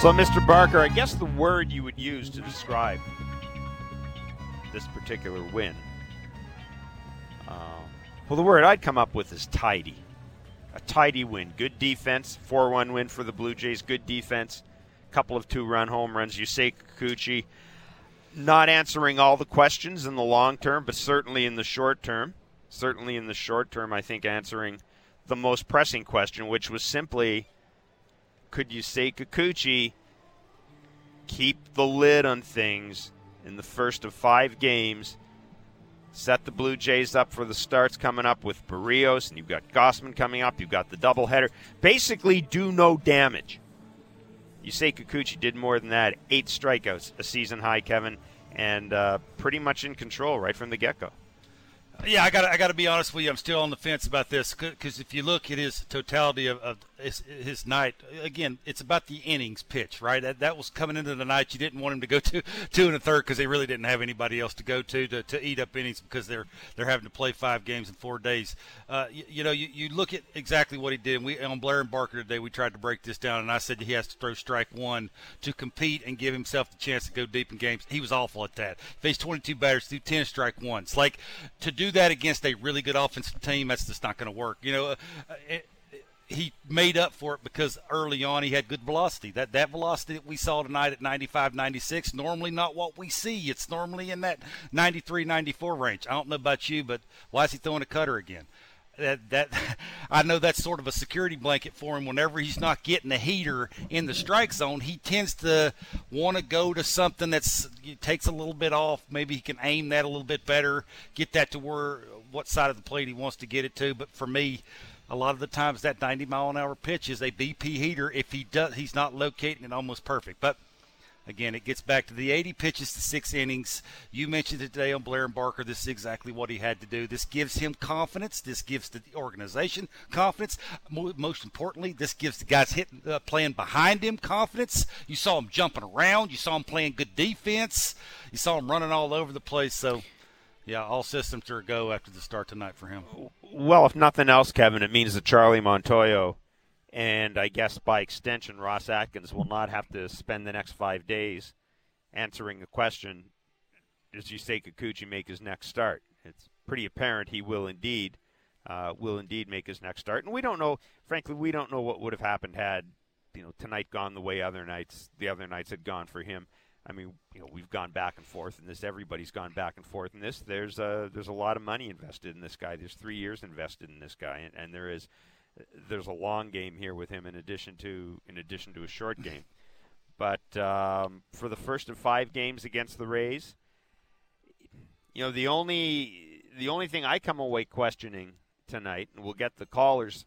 So, Mr. Barker, I guess the word you would use to describe this particular win, um, well, the word I'd come up with is tidy. A tidy win. Good defense. 4 1 win for the Blue Jays. Good defense. Couple of two run home runs. Yusei Kikuchi not answering all the questions in the long term, but certainly in the short term. Certainly in the short term, I think answering the most pressing question, which was simply could Yusei Kikuchi keep the lid on things in the first of five games? Set the Blue Jays up for the starts coming up with Berrios, and you've got Gausman coming up. You've got the doubleheader. Basically, do no damage. Yusei Kikuchi did more than that. Eight strikeouts, a season high, Kevin, and uh, pretty much in control right from the get go. Yeah, I got I got to be honest with you. I'm still on the fence about this because if you look at his totality of, of his, his, night, again, it's about the innings pitch, right? That, that was coming into the night. You didn't want him to go to two and a third because they really didn't have anybody else to go to, to to eat up innings because they're they're having to play five games in four days. Uh, you, you, know, you, you look at exactly what he did. We on Blair and Barker today, we tried to break this down, and I said he has to throw strike one to compete and give himself the chance to go deep in games. He was awful at that. Faced 22 batters, threw 10 strike ones. Like to do that against a really good offensive team, that's just not going to work. You know, uh, it, he made up for it because early on he had good velocity. That that velocity that we saw tonight at 95, 96, normally not what we see. It's normally in that 93, 94 range. I don't know about you, but why is he throwing a cutter again? That, that I know that's sort of a security blanket for him. Whenever he's not getting a heater in the strike zone, he tends to want to go to something that's takes a little bit off. Maybe he can aim that a little bit better, get that to where what side of the plate he wants to get it to. But for me, a lot of the times that 90 mile an hour pitch is a BP heater if he does he's not locating it almost perfect. But again, it gets back to the 80 pitches to six innings. You mentioned it today on Blair and Barker. This is exactly what he had to do. This gives him confidence. This gives the organization confidence. Most importantly, this gives the guys hitting, uh, playing behind him confidence. You saw him jumping around. You saw him playing good defense. You saw him running all over the place. So yeah, all systems are go after the start tonight for him. Well, if nothing else, Kevin, it means that Charlie Montoyo and I guess by extension Ross Atkins will not have to spend the next five days answering the question: Does Yusei Kikuchi make his next start? It's pretty apparent he will indeed uh, will indeed make his next start, and we don't know. Frankly, we don't know what would have happened had you know tonight gone the way other nights the other nights had gone for him. I mean, you know, we've gone back and forth in this. Everybody's gone back and forth in this. There's a there's a lot of money invested in this guy. There's three years invested in this guy, and, and there is there's a long game here with him in addition to in addition to a short game. But um, for the first of five games against the Rays, you know, the only the only thing I come away questioning tonight, and we'll get the callers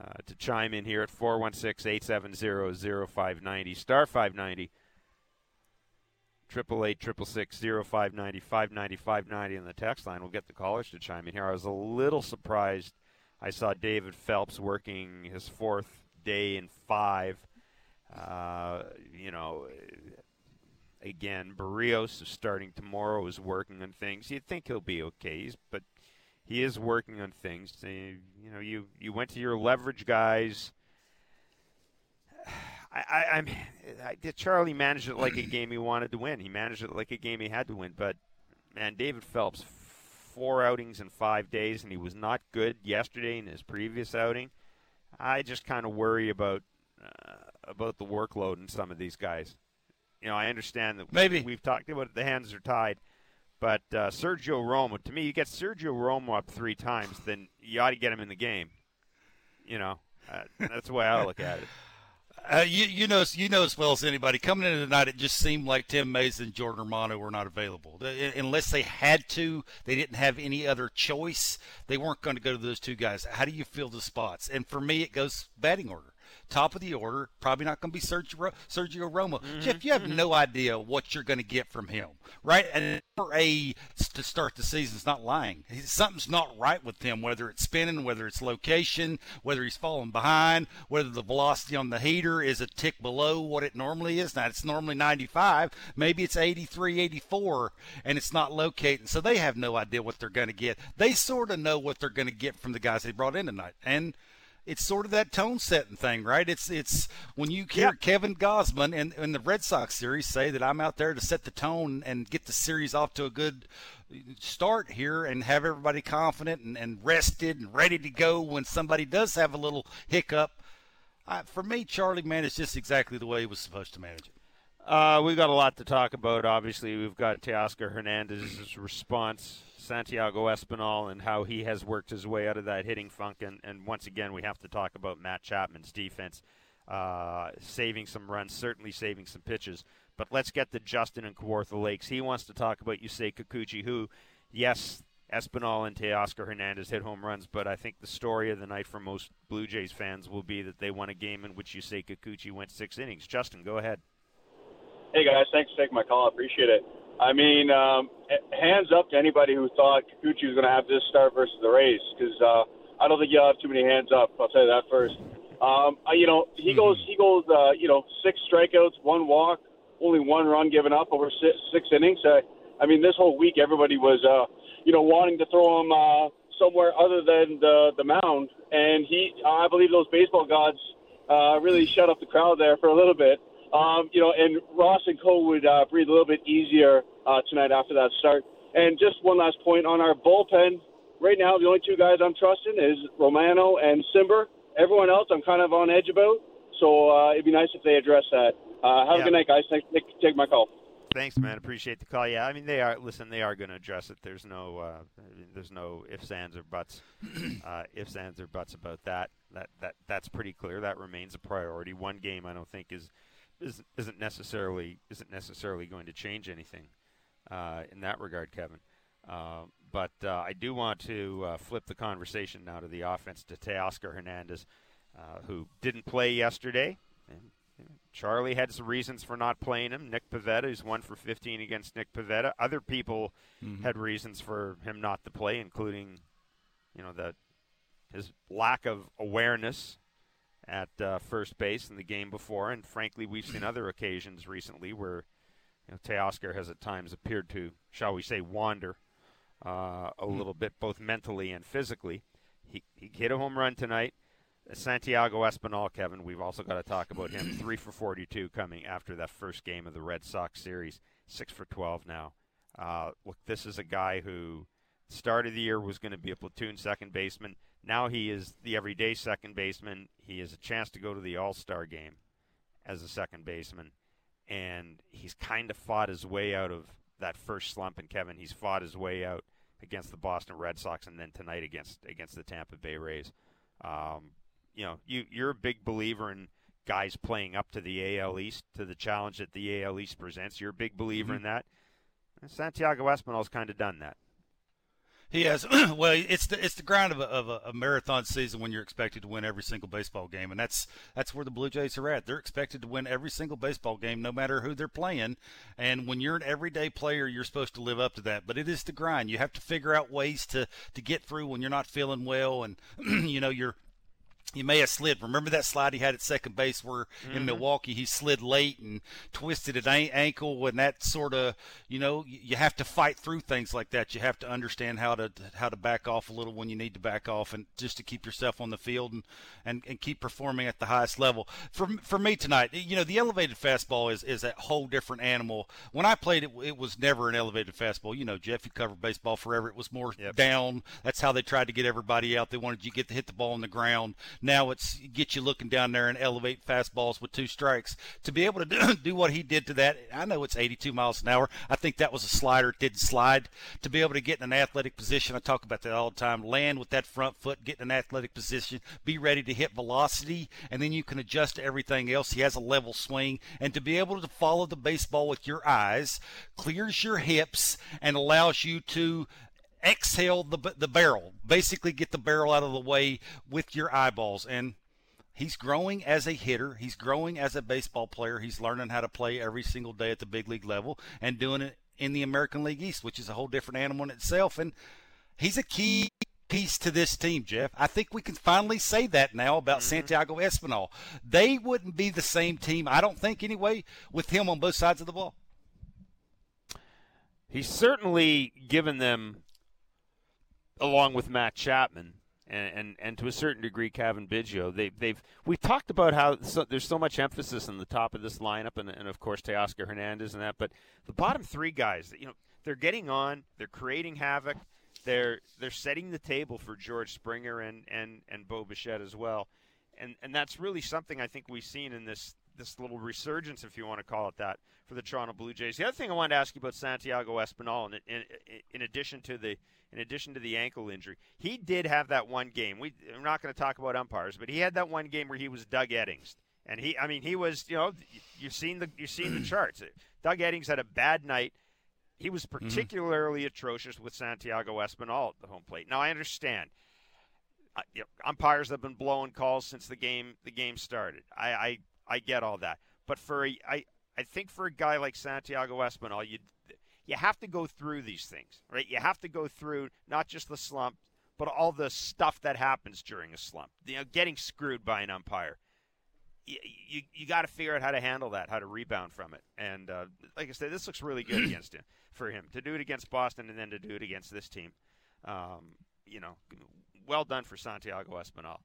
uh, to chime in here at 416-870-0590 star 590 triple eight triple six zero five ninety five ninety five ninety in the text line. We'll get the callers to chime in here. I was a little surprised. I saw David Phelps working his fourth day in five. Uh, you know, again, Berrios is starting tomorrow. Is working on things. You'd think he'll be okay, but he is working on things. You know, you you went to your leverage guys I, I, am Charlie managed it like a game he wanted to win. He managed it like a game he had to win. But man, David Phelps, four outings in five days, and he was not good yesterday in his previous outing. I just kind of worry about uh, about the workload in some of these guys. You know, I understand that maybe we've talked about it, the hands are tied, but uh, Sergio Romo, to me, you get Sergio Romo up three times, then you ought to get him in the game. You know, uh, that's the way I look at it. Uh, you, you know you know as well as anybody coming into tonight. It just seemed like Tim Mayza and Jordan Romano were not available unless they had to. They didn't have any other choice. They weren't going to go to those two guys. How do you feel the spots? And for me, it goes batting order top of the order. Probably not going to be Sergio, Sergio Romo. Mm-hmm. Jeff, you have mm-hmm. no idea what you're going to get from him, right? And for A to start the season is not lying. Something's not right with him, whether it's spinning, whether it's location, whether he's falling behind, whether the velocity on the heater is a tick below what it normally is. Now, it's normally 95. Maybe it's 83, 84, and it's not locating. So they have no idea what they're going to get. They sort of know what they're going to get from the guys they brought in tonight. And – it's sort of that tone setting thing, right? It's it's when you hear yep. Kevin Gausman and, and the Red Sox series say that I'm out there to set the tone and get the series off to a good start here and have everybody confident and, and rested and ready to go when somebody does have a little hiccup. Uh, for me, Charlie, man, it's just exactly the way he was supposed to manage it. Uh, we've got a lot to talk about. Obviously, we've got Teoscar Hernandez's response, Santiago Espinal, and how he has worked his way out of that hitting funk. And, and once again, we have to talk about Matt Chapman's defense, uh, saving some runs, certainly saving some pitches. But let's get to Justin and Kawartha Lakes. He wants to talk about Yusei Kikuchi, who, yes, Espinal and Teoscar Hernandez hit home runs, but I think the story of the night for most Blue Jays fans will be that they won a game in which Yusei Kikuchi went six innings. Justin, go ahead. Hey guys, thanks for taking my call. I appreciate it. I mean, um, hands up to anybody who thought Kikuchi was going to have this start versus the Rays, because uh, I don't think you'll have too many hands up. I'll tell you that first. Um, I, you know, he mm-hmm. goes, he goes, uh, you know, six strikeouts, one walk, only one run given up over six, six innings. Uh, I mean, this whole week everybody was, uh, you know, wanting to throw him uh, somewhere other than the the mound, and he, I believe, those baseball gods uh, really shut up the crowd there for a little bit. Um, you know, and Ross and Co would uh, breathe a little bit easier uh, tonight after that start. And just one last point on our bullpen. Right now, the only two guys I'm trusting is Romano and Cimber. Everyone else, I'm kind of on edge about. So uh, it'd be nice if they address that. Uh, have yeah. a good night, guys. Thanks for taking my call. Thanks, man. Appreciate the call. Yeah, I mean they are. Listen, they are going to address it. There's no, uh, there's no ifs, ands, or buts, uh, ifs, ands, or buts about that. That that that's pretty clear. That remains a priority. One game, I don't think is isn't, isn't necessarily isn't necessarily going to change anything uh, in that regard, Kevin. Uh, but uh, I do want to uh, flip the conversation now to the offense to Teoscar Hernandez, uh, who didn't play yesterday. And Charlie had some reasons for not playing him. Nick Pivetta, who's one for 15 against Nick Pivetta. Other people mm-hmm. had reasons for him not to play, including, you know, that his lack of awareness at uh, first base in the game before, and frankly, we've seen other occasions recently where you know, Teoscar has at times appeared to, shall we say, wander uh, a mm. little bit, both mentally and physically. He, he hit a home run tonight. Santiago Espinal, Kevin, we've also got to talk about him. Three for 42 coming after that first game of the Red Sox series. Six for 12 now. Uh, look, this is a guy who start of the year was going to be a platoon second baseman. Now he is the everyday second baseman. He has a chance to go to the All Star game as a second baseman, and he's kind of fought his way out of that first slump. And Kevin, he's fought his way out against the Boston Red Sox, and then tonight against against the Tampa Bay Rays. Um, you know, you you're a big believer in guys playing up to the AL East to the challenge that the AL East presents. You're a big believer mm-hmm. in that. And Santiago Espinal's kind of done that. He has. well, it's the it's the grind of a, of a, a, marathon season when you're expected to win every single baseball game, and that's that's where the Blue Jays are at. They're expected to win every single baseball game, no matter who they're playing. And when you're an everyday player, you're supposed to live up to that. But it is the grind. You have to figure out ways to to get through when you're not feeling well, and you know you're he may have slid. Remember that slide he had at second base where mm-hmm. in Milwaukee he slid late and twisted his ankle, and that sort of, you know, you have to fight through things like that. You have to understand how to how to back off a little when you need to back off, and just to keep yourself on the field and and, and keep performing at the highest level. For for me tonight, you know, the elevated fastball is is a whole different animal. When I played it, it was never an elevated fastball. You know, Jeff, you covered baseball forever. It was more yep. down. That's how they tried to get everybody out. They wanted you to get to hit the ball on the ground now it's get you looking down there and elevate fastballs with two strikes. To be able to do, what he did to that, I know it's 82 miles an hour. I think that was a slider. It didn't slide. To be able to get in an athletic position, I talk about that all the time. Land with that front foot, get in an athletic position, be ready to hit velocity, and then you can adjust to everything else. He has a level swing, and to be able to follow the baseball with your eyes clears your hips and allows you to exhale the the barrel. Basically, get the barrel out of the way with your eyeballs. And he's growing as a hitter. He's growing as a baseball player. He's learning how to play every single day at the big league level and doing it in the American League East, which is a whole different animal in itself. And he's a key piece to this team, Jeff. I think we can finally say that now about mm-hmm. Santiago Espinal. They wouldn't be the same team, I don't think, anyway, with him on both sides of the ball. He's certainly given them along with Matt Chapman, and, and, and to a certain degree, Cavan Biggio. They, they've we've talked about how so, there's so much emphasis on the top of this lineup, and, and of course Teoscar Hernandez and that. But the bottom three guys, you know, they're getting on, they're creating havoc, they're they're setting the table for George Springer and and and Bo Bichette as well, and and that's really something I think we've seen in this this little resurgence, if you want to call it that, for the Toronto Blue Jays. The other thing I wanted to ask you about Santiago Espinal, in, in, in addition to the in addition to the ankle injury, he did have that one game. We, we're not going to talk about umpires, but he had that one game where he was Doug Eddings, and he, I mean, he was, you know, you've seen the you've seen the charts. Doug Eddings had a bad night. He was mm-hmm. particularly mm-hmm. atrocious with Santiago Espinal at the home plate. Now I understand. Uh, you know, umpires have been blowing calls since the game the game started. I, I I get all that. But for a, I, I think for a guy like Santiago Espinal, you you have to go through these things, right? You have to go through not just the slump, but all the stuff that happens during a slump. You know, getting screwed by an umpire. You you, you got to figure out how to handle that, how to rebound from it. And uh, like I said, this looks really good against him for him to do it against Boston and then to do it against this team. Um, you know, well done for Santiago Espinal.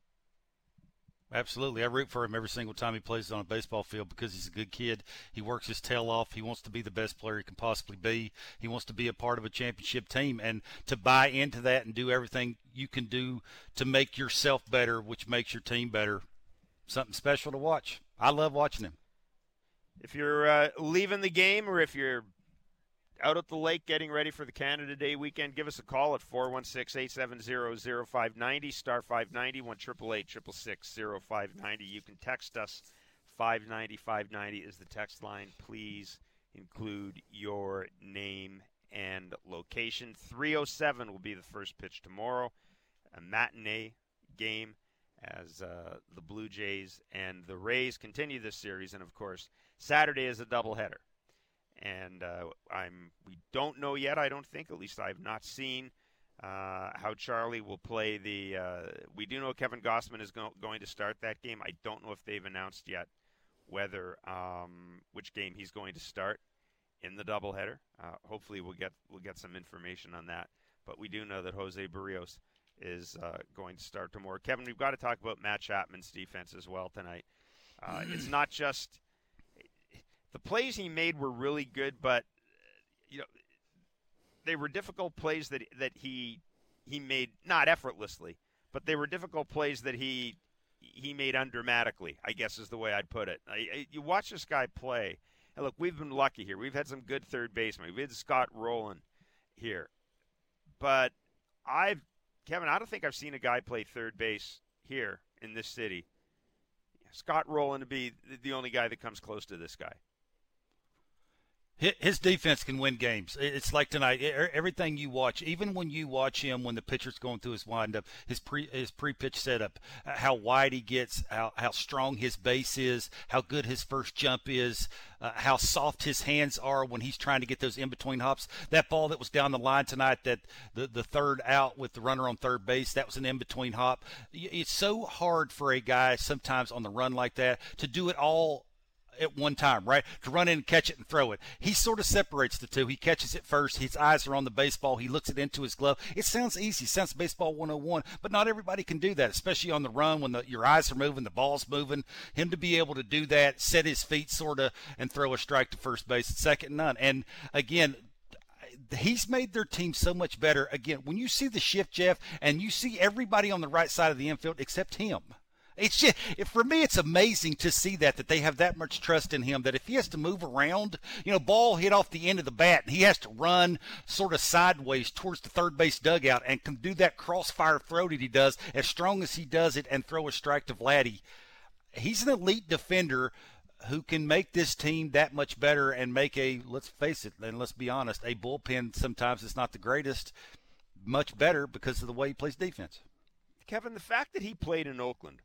Absolutely. I root for him every single time he plays on a baseball field because he's a good kid. He works his tail off. He wants to be the best player he can possibly be. He wants to be a part of a championship team and to buy into that and do everything you can do to make yourself better, which makes your team better. Something special to watch. I love watching him. If you're uh, leaving the game or if you're out at the lake getting ready for the Canada Day weekend, give us a call at 416-870-0590, star 590, 1 0590 You can text us 590 590 is the text line. Please include your name and location. 307 will be the first pitch tomorrow, a matinee game as uh, the Blue Jays and the Rays continue this series. And, of course, Saturday is a doubleheader and uh, I'm we don't know yet. I don't think, at least I've not seen uh, how Charlie will play the. Uh, we do know Kevin Gausman is go- going to start that game. I don't know if they've announced yet whether um, which game he's going to start in the doubleheader. Uh, hopefully, we'll get we'll get some information on that. But we do know that Jose Berrios is uh, going to start tomorrow. Kevin, we've got to talk about Matt Chapman's defense as well tonight. Uh, it's not just the plays he made were really good, but you know they were difficult plays that that he he made not effortlessly, but they were difficult plays that he he made undramatically. I guess is the way I'd put it. I, I, you watch this guy play, and look, we've been lucky here. We've had some good third basemen. We had Scott Rolen here, but I've Kevin. I don't think I've seen a guy play third base here in this city. Scott Rolen to be the only guy that comes close to this guy his defense can win games. It's like tonight. Everything you watch, even when you watch him when the pitcher's going through his windup, his pre his pre pitch setup, how wide he gets, how how strong his base is, how good his first jump is, uh, how soft his hands are when he's trying to get those in between hops. That ball that was down the line tonight, that the the third out with the runner on third base, that was an in between hop. It's so hard for a guy sometimes on the run like that to do it all at one time, right? To run in, and catch it, and throw it. He sort of separates the two. He catches it first. His eyes are on the baseball. He looks it into his glove. It sounds easy. Sounds baseball 101, but not everybody can do that, especially on the run when the, your eyes are moving, the ball's moving. Him to be able to do that, set his feet sort of, and throw a strike to first base, second none. And again, he's made their team so much better. Again, when you see the shift, Jeff, and you see everybody on the right side of the infield except him it's just for me, it's amazing to see that that they have that much trust in him. That if he has to move around, you know, ball hit off the end of the bat, and he has to run sort of sideways towards the third base dugout and can do that crossfire throw that he does as strong as he does it and throw a strike to Vladdy. He's an elite defender who can make this team that much better and make a let's face it and let's be honest a bullpen sometimes it's not the greatest much better because of the way he plays defense kevin the fact that he played in oakland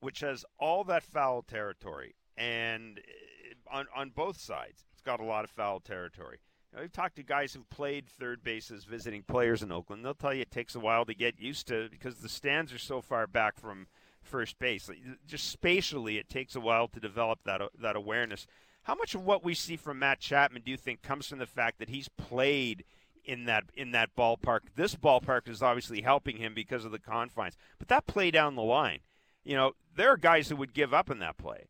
which has all that foul territory, and eh, on on both sides, it's got a lot of foul territory. You know, we've talked to guys who've played third bases visiting players in Oakland. They'll tell you it takes a while to get used to because the stands are so far back from first base. Just spatially, it takes a while to develop that that awareness. How much of what we see from Matt Chapman do you think comes from the fact that he's played in that in that ballpark. This ballpark is obviously helping him because of the confines. But that play down the line, you know, there are guys who would give up in that play.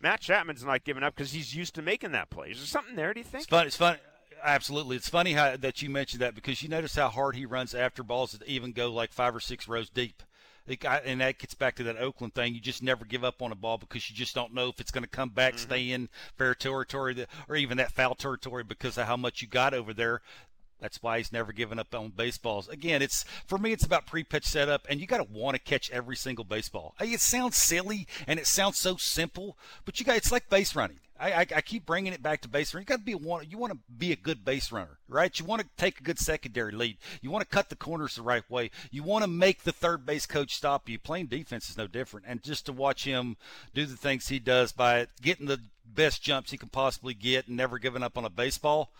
Matt Chapman's not giving up because he's used to making that play. Is there something there? Do you think? It's fun. It's fun. Absolutely, it's funny how that you mentioned that because you notice how hard he runs after balls that even go like five or six rows deep. And that gets back to that Oakland thing. You just never give up on a ball because you just don't know if it's going to come back, mm-hmm. stay in fair territory, or even that foul territory because of how much you got over there. That's why he's never given up on baseballs. Again, it's for me, it's about pre-pitch setup, and you got to want to catch every single baseball. It sounds silly and it sounds so simple, but you got it's like base running. I, I, I keep bringing it back to base running. You got to be one. You want to be a good base runner, right? You want to take a good secondary lead. You want to cut the corners the right way. You want to make the third base coach stop you. Playing defense is no different. And just to watch him do the things he does by getting the best jumps he can possibly get and never giving up on a baseball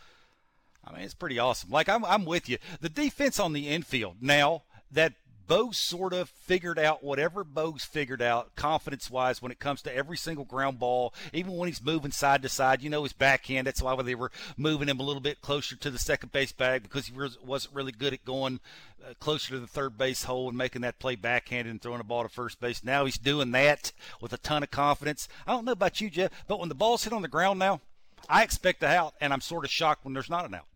I mean, it's pretty awesome. Like I'm, I'm with you. The defense on the infield now that Bo sort of figured out whatever Bo's figured out confidence wise when it comes to every single ground ball, even when he's moving side to side. You know, his backhand, that's why they were moving him a little bit closer to the second base bag because he wasn't really good at going uh, closer to the third base hole and making that play backhanded and throwing the ball to first base. Now he's doing that with a ton of confidence. I don't know about you, Jeff, but when the ball's hit on the ground now, I expect a out, and I'm sort of shocked when there's not an out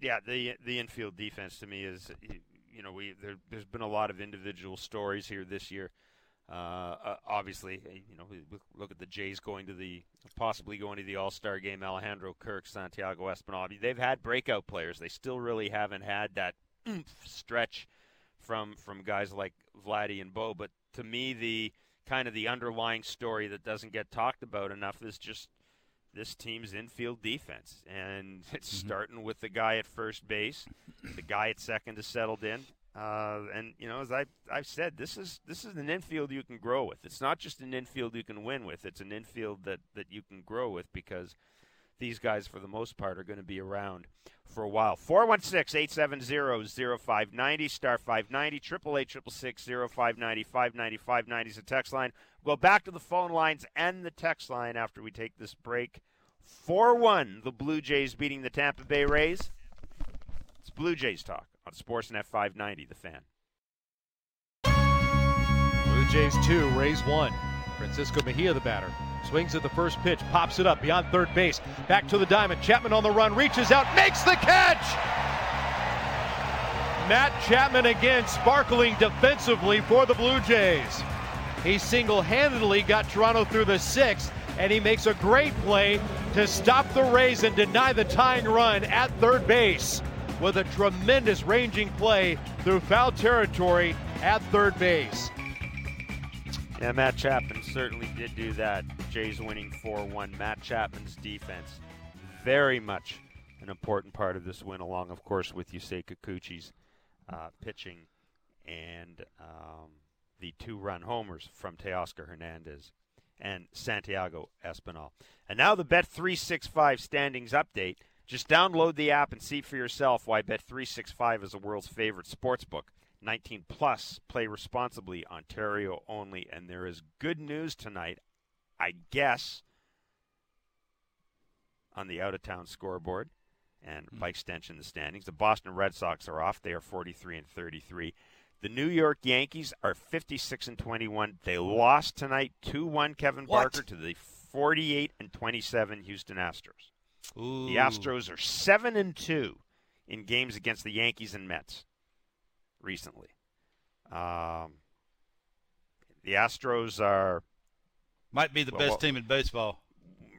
yeah, the the infield defense to me is, you know, we there, has been a lot of individual stories here this year. Uh, uh, obviously, eh, you know, look at the Jays going to the possibly going to the All Star game. Alejandro Kirk, Santiago Espinal. They've had breakout players. They still really haven't had that stretch from from guys like Vladdy and Bo. But to me, the kind of the underlying story that doesn't get talked about enough is just this team's infield defense, and it's mm-hmm. starting with the guy at first base, the guy at second is settled in, uh, and you know, as I I've said, this is this is an infield you can grow with. It's not just an infield you can win with. It's an infield that that you can grow with because these guys, for the most part, are going to be around for a while. 416 870 0590, star 590, 888 0590, 590, 590 is a text line. We'll go back to the phone lines and the text line after we take this break. 4 1, the Blue Jays beating the Tampa Bay Rays. It's Blue Jays talk on Sportsnet 590, the fan. Blue Jays 2, Rays 1. Francisco Mejia, the batter. Swings at the first pitch, pops it up beyond third base. Back to the diamond. Chapman on the run, reaches out, makes the catch! Matt Chapman again sparkling defensively for the Blue Jays. He single handedly got Toronto through the sixth, and he makes a great play to stop the Rays and deny the tying run at third base with a tremendous ranging play through foul territory at third base. Yeah, Matt Chapman certainly did do that. Jays winning 4 1. Matt Chapman's defense, very much an important part of this win, along, of course, with Yusei Kikuchi's uh, pitching and um, the two run homers from Teoscar Hernandez and Santiago Espinal. And now the Bet365 standings update. Just download the app and see for yourself why Bet365 is the world's favorite sports book. 19 plus, play responsibly, Ontario only. And there is good news tonight, I guess, on the out of town scoreboard and mm-hmm. by extension the standings. The Boston Red Sox are off. They are 43 and 33. The New York Yankees are 56 and 21. They lost tonight 2-1 Kevin what? Parker to the 48 and 27 Houston Astros. Ooh. The Astros are 7 and 2 in games against the Yankees and Mets recently. Um, the Astros are might be the well, best well, team in baseball.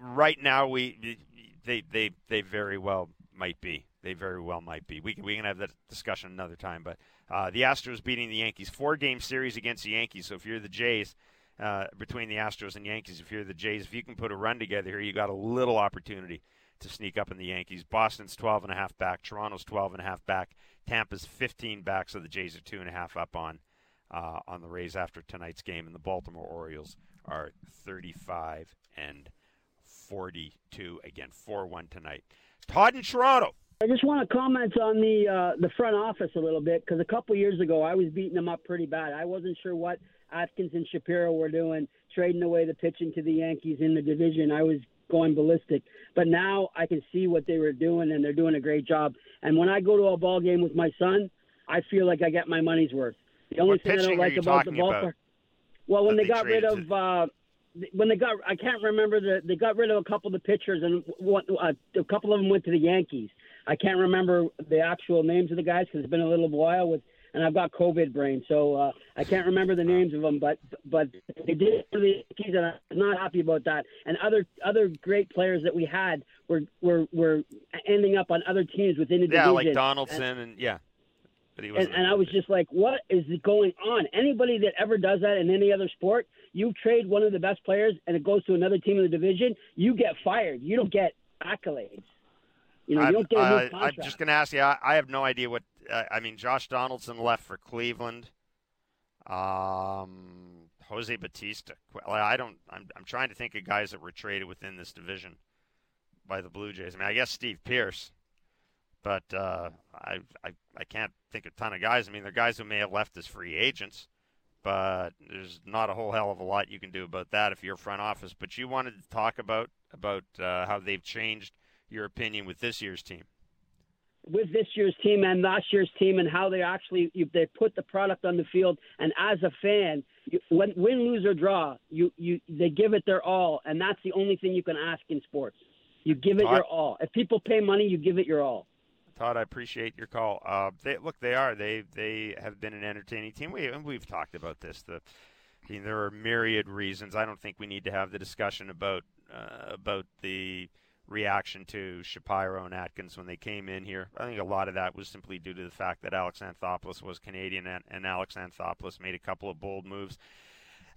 Right now, we they they they very well might be. They very well might be. We can, we can have that discussion another time. But uh, the Astros beating the Yankees, four game series against the Yankees. So if you're the Jays, uh, between the Astros and Yankees, if you're the Jays, if you can put a run together here, you got a little opportunity to sneak up in the Yankees. Boston's 12 and a half back. Toronto's 12 and a half back. Tampa's 15 back. So the Jays are two and a half up on uh, on the Rays after tonight's game, and the Baltimore Orioles are 35 and 42 again, 4-1 tonight. Todd in Toronto. I just want to comment on the uh, the front office a little bit because a couple years ago I was beating them up pretty bad. I wasn't sure what Atkins and Shapiro were doing, trading away the pitching to the Yankees in the division. I was going ballistic. But now I can see what they were doing, and they're doing a great job. And when I go to a ball game with my son, I feel like I get my money's worth. The only What thing I don't like about the talking about? ballpark. Well, when they they got rid of. Uh, when they got, I can't remember the. They got rid of a couple of the pitchers, and one, uh, a couple of them went to the Yankees. I can't remember the actual names of the guys because it's been a little while with, and I've got COVID brain, so uh, I can't remember the names of them. But but they did it for the Yankees, and I'm not happy about that. And other other great players that we had were were were ending up on other teams within the Yeah, division. Yeah, like Donaldson and, yeah. But he And, and I was just like, what is going on? Anybody that ever does that in any other sport, you trade one of the best players and it goes to another team in the division, you get fired. You don't get accolades. You know, I'm, don't get a I- new I'm just going to ask you. I, I have no idea what. Uh, I mean, Josh Donaldson left for Cleveland. Um, Jose Bautista. I don't. I'm. I'm trying to think of guys that were traded within this division by the Blue Jays. I mean, I guess Steve Pearce, but uh, I, I I can't think of a ton of guys. I mean, they're guys who may have left as free agents, but there's not a whole hell of a lot you can do about that if you're front office. But you wanted to talk about about uh, how they've changed your opinion with this year's team. with this year's team and last year's team and how they actually they put the product on the field and as a fan you, when win lose or draw you you they give it their all and that's the only thing you can ask in sports you give it Todd? your all if people pay money you give it your all Todd, I appreciate your call. Uh, they, look, they are. They they have been an entertaining team. We and we've talked about this. The I mean, there are myriad reasons. I don't think we need to have the discussion about uh, about the reaction to Shapiro and Atkins when they came in here. I think a lot of that was simply due to the fact that Alex Anthopoulos was Canadian and, Alex Anthopoulos made a couple of bold moves.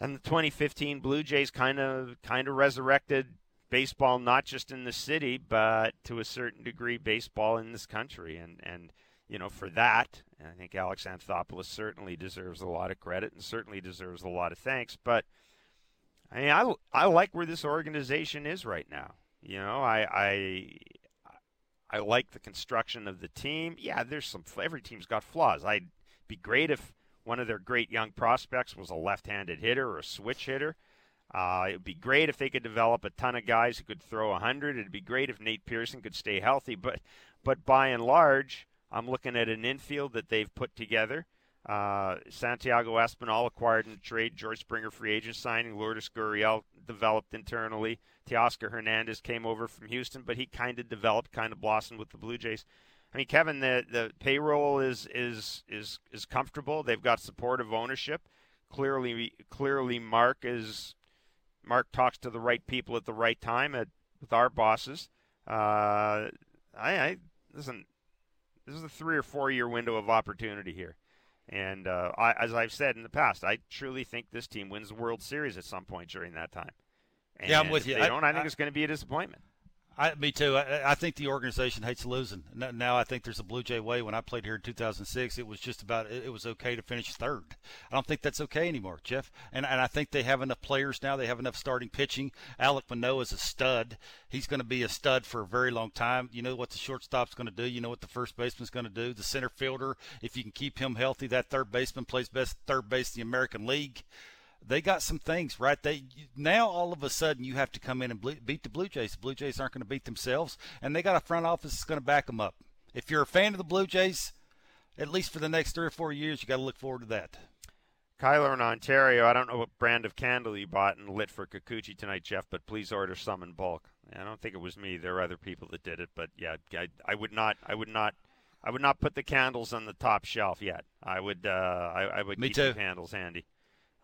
And the 2015 Blue Jays kind of kind of resurrected baseball not just in the city but to a certain degree baseball in this country and and you know for that I think Alex Anthopoulos certainly deserves a lot of credit and certainly deserves a lot of thanks but I mean I I like where this organization is right now you know I I I like the construction of the team yeah there's some every team's got flaws I'd be great if one of their great young prospects was a left-handed hitter or a switch hitter uh, it would be great if they could develop a ton of guys who could throw 100. It'd be great if Nate Pearson could stay healthy. But, but by and large, I'm looking at an infield that they've put together. Uh, Santiago Espinal acquired in trade. George Springer free agent signing. Lourdes Gurriel developed internally. Teoscar Hernandez came over from Houston, but he kind of developed, kind of blossomed with the Blue Jays. I mean, Kevin, the the payroll is is is is comfortable. They've got supportive ownership. Clearly, clearly, Mark is Mark talks to the right people at the right time at, with our bosses. Uh, I, I listen. This is a three or four year window of opportunity here, and uh, I, as I've said in the past, I truly think this team wins the World Series at some point during that time. And Yeah, I'm with if you. They I- don't. I think I- it's going to be a disappointment. I, me too. I, I think the organization hates losing. Now I think there's a Blue Jay way. When I played here in 2006, it was just about it was okay to finish third. I don't think that's okay anymore, Jeff. And and I think they have enough players now. They have enough starting pitching. Alek Manoah is a stud. He's going to be a stud for a very long time. You know what the shortstop's going to do. You know what the first baseman's going to do. The center fielder, if you can keep him healthy, that third baseman plays best third base in the American League they got some things right. They now all of a sudden you have to come in and ble- beat the Blue Jays. The Blue Jays aren't going to beat themselves, and they got a front office that's going to back them up. If you're a fan of the Blue Jays, at least for the next three or four years, you got to look forward to that. Kyler in Ontario. I don't know what brand of candle you bought and lit for Kikuchi tonight, Jeff, but please order some in bulk. I don't think it was me. There are other people that did it, but yeah, I, I would not. I would not. I would not put the candles on the top shelf yet. I would. Uh, I, I would Me keep too. the candles handy.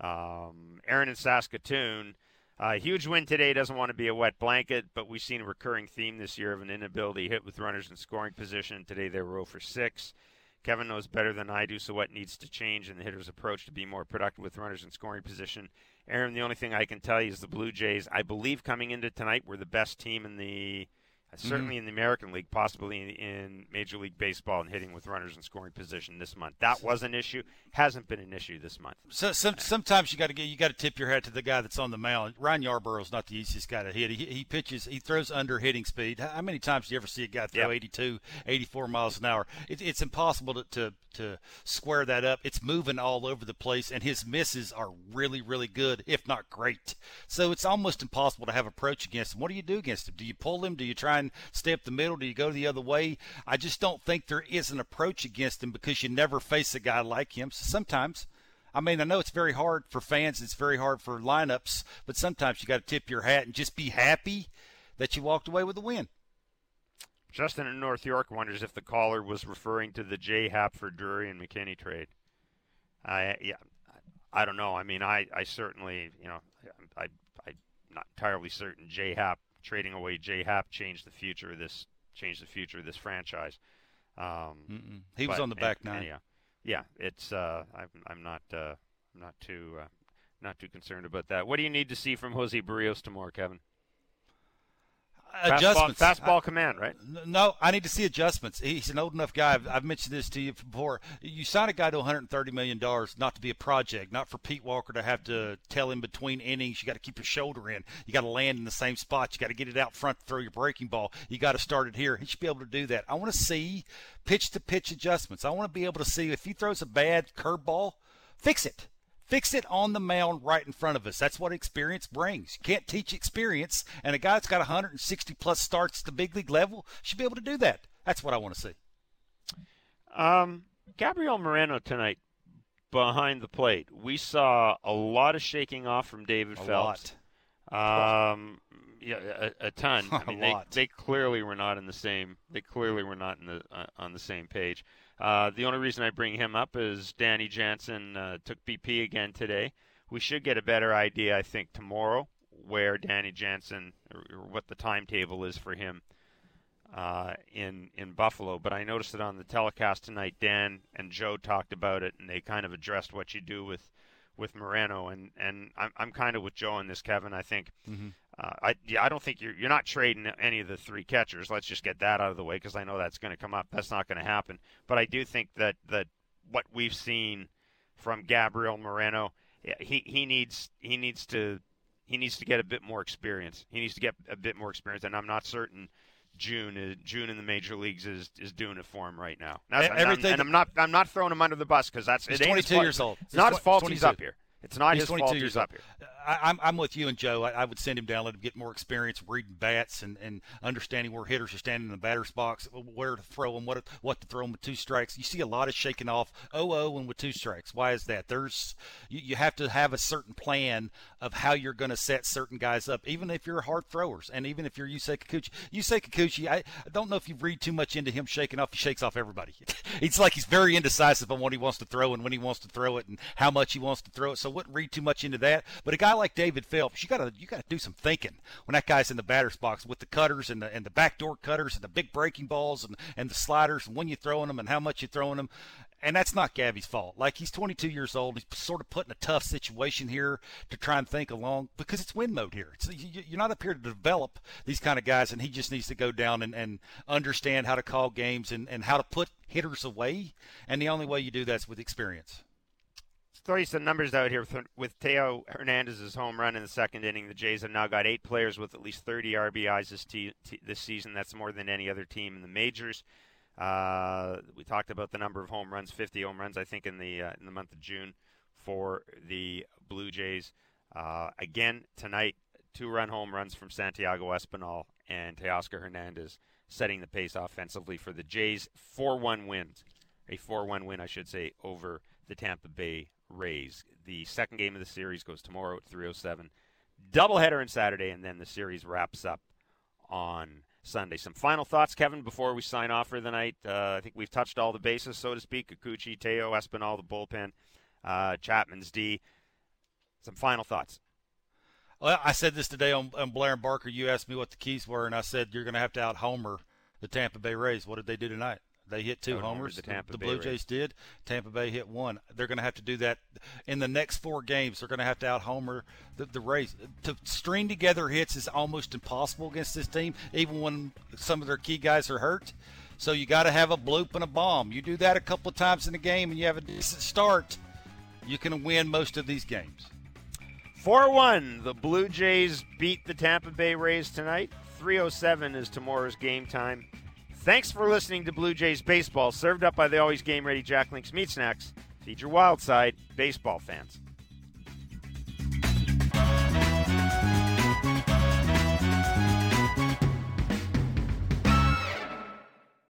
Um, Aaron in Saskatoon. Uh, huge win today doesn't want to be a wet blanket, but we've seen a recurring theme this year of an inability hit with runners in scoring position. Today they were 0 for 6. Kevin knows better than I do, so what needs to change in the hitter's approach to be more productive with runners in scoring position? Aaron, the only thing I can tell you is the Blue Jays, I believe coming into tonight, were the best team in the, Mm-hmm. certainly in the American League, possibly in, in Major League Baseball, and hitting with runners in scoring position this month. That was an issue. Hasn't been an issue this month. So some, sometimes you got to get you got to tip your hat to the guy that's on the mound. Ryan Yarbrough's not the easiest guy to hit. He, he pitches, he throws under hitting speed. How many times do you ever see a guy throw Yep. 82, 84 miles an hour? It, it's impossible to, to to square that up. It's moving all over the place, and his misses are really, really good, if not great. So it's almost impossible to have approach against him. What do you do against him? Do you pull him? Do you try and stay up the middle? Do you go the other way? I just don't think there is an approach against him because you never face a guy like him. So sometimes. I mean, I know it's very hard for fans. It's very hard for lineups, but sometimes you got to tip your hat and just be happy that you walked away with a win. Justin in North York wonders if the caller was referring to the J. Happ for, Drury, and McKinney trade. I yeah, I don't know. I mean, I, I certainly you know I I am not entirely certain J. Happ trading away J. Happ changed the future of this changed the future of this franchise. Um, He was on the back nine. anyhow, yeah, it's uh, I'm I'm not uh, I'm not too uh, not too concerned about that. What do you need to see from Jose Berrios tomorrow, Kevin? Fastball, Adjustments. fastball command, right? No, I need to see adjustments. He's an old enough guy. I've, I've mentioned this to you before. You sign a guy to 130 million dollars not to be a project, not for Pete Walker to have to tell him between innings. You got to keep your shoulder in. You got to land in the same spot. You got to get it out front to throw your breaking ball. You got to start it here. He should be able to do that. I want to see pitch to pitch adjustments. I want to be able to see if he throws a bad curveball, fix it. Fix it on the mound right in front of us. That's what experience brings. You can't teach experience, and a guy that's got 160 plus starts at the big league level should be able to do that. That's what I want to see. Um, Gabriel Moreno tonight behind the plate. We saw a lot of shaking off from David A Phelps. lot. Um, yeah, a, a ton. A I mean, they, lot. they clearly were not in the same. They clearly were not in the uh, on the same page. Uh, the only reason I bring him up is Danny Jansen uh, took BP again today. We should get a better idea, I think, tomorrow where Danny Jansen or, or what the timetable is for him uh, in in Buffalo. But I noticed it on the telecast tonight. Dan and Joe talked about it, and they kind of addressed what you do with with Moreno. And and I'm I'm kind of with Joe on this, Kevin. I think. Uh, I yeah, I don't think you're you're not trading any of the three catchers. Let's just get that out of the way because I know that's going to come up. That's not going to happen. But I do think that that what we've seen from Gabriel Moreno, he he needs he needs to he needs to get a bit more experience. He needs to get a bit more experience, and I'm not certain June is, June in the major leagues is, is doing it for him right now. E- everything and I'm not I'm not throwing him under the bus because that's He's it his 22 fault. years old. It's not tw- his fault he's up here. It's not He's his 22 fault he's up here. I, I'm, I'm with you and Joe. I, I would send him down, let him get more experience reading bats and, and understanding where hitters are standing in the batter's box, where to throw them, what what to throw them with two strikes. You see a lot of shaking off 0-0 and with two strikes. Why is that? There's you, you have to have a certain plan of how you're going to set certain guys up, even if you're hard throwers, and even if you're Yusei Kikuchi. Yusei Kikuchi, I, I don't know if you read too much into him shaking off. He shakes off everybody. it's like he's very indecisive on what he wants to throw and when he wants to throw it and how much he wants to throw it. So wouldn't read too much into that. But a guy like David Phelps, you gotta you gotta do some thinking when that guy's in the batter's box with the cutters and the and the backdoor cutters and the big breaking balls and and the sliders and when you're throwing them and how much you're throwing them. And that's not Gabby's fault. Like he's 22 years old. He's sort of put in a tough situation here to try and think along because it's win mode here. It's, you- you're not up here to develop these kind of guys, and he just needs to go down and, and understand how to call games and, and how to put hitters away. And the only way you do that's with experience. Throw you some numbers out here with, Teo Hernandez's home run in the second inning. The Jays have now got eight players with at least 30 RBIs this, te- this season. That's more than any other team in the majors. Uh, we talked about the number of home runs, 50 home runs, I think, in the uh, in the month of June for the Blue Jays. Uh, again tonight, two-run home runs from Santiago Espinal and Teoscar Hernandez, setting the pace offensively for the Jays. Four-one wins, a four-one win, I should say, over the Tampa Bay Rays. The second game of the series goes tomorrow at 3:07. Doubleheader on Saturday, and then the series wraps up on Sunday. Some final thoughts, Kevin, before we sign off for the night. Uh, I think we've touched all the bases, so to speak. Kikuchi, Teo, Espinal, the bullpen, uh, Chapman's D. Some final thoughts. Well, I said this today on, on Blair and Barker. You asked me what the keys were, and I said you're going to have to out homer the Tampa Bay Rays. What did they do tonight? They hit two homers. the Tampa the Bay Blue Rays. Jays did. Tampa Bay hit one. They're going to have to do that in the next four games. They're going to have to out homer the, the Rays. To string together hits is almost impossible against this team, even when some of their key guys are hurt. So you got to have a bloop and a bomb. You do that a couple of times in the game, and you have a decent start. You can win most of these games. 4 1. The Blue Jays beat the Tampa Bay Rays tonight. 307 is tomorrow's game time. Thanks for listening to Blue Jays Baseball, served up by the always game ready Jack Links Meat Snacks. Feed your wild side, baseball fans.